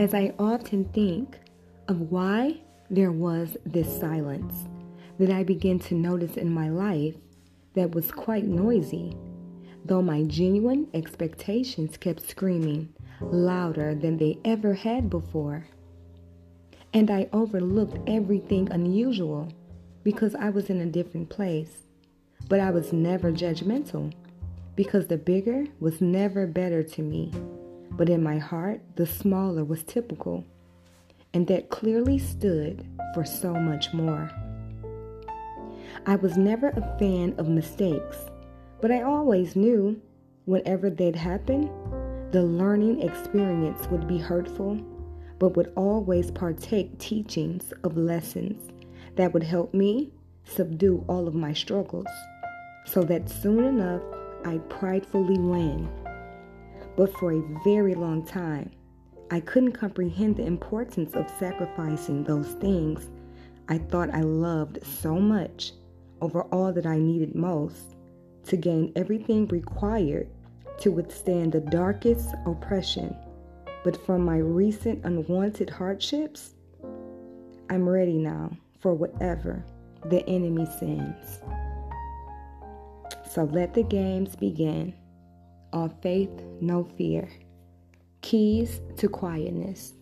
as I often think of why there was this silence that I began to notice in my life that was quite noisy, though my genuine expectations kept screaming louder than they ever had before. And I overlooked everything unusual because I was in a different place. But I was never judgmental because the bigger was never better to me. But in my heart, the smaller was typical. And that clearly stood for so much more. I was never a fan of mistakes, but I always knew whenever they'd happen, the learning experience would be hurtful, but would always partake teachings of lessons that would help me subdue all of my struggles so that soon enough I'd pridefully win. But for a very long time, I couldn't comprehend the importance of sacrificing those things I thought I loved so much over all that I needed most to gain everything required to withstand the darkest oppression. But from my recent unwanted hardships, I'm ready now for whatever the enemy sends. So let the games begin. All faith, no fear. Keys to quietness.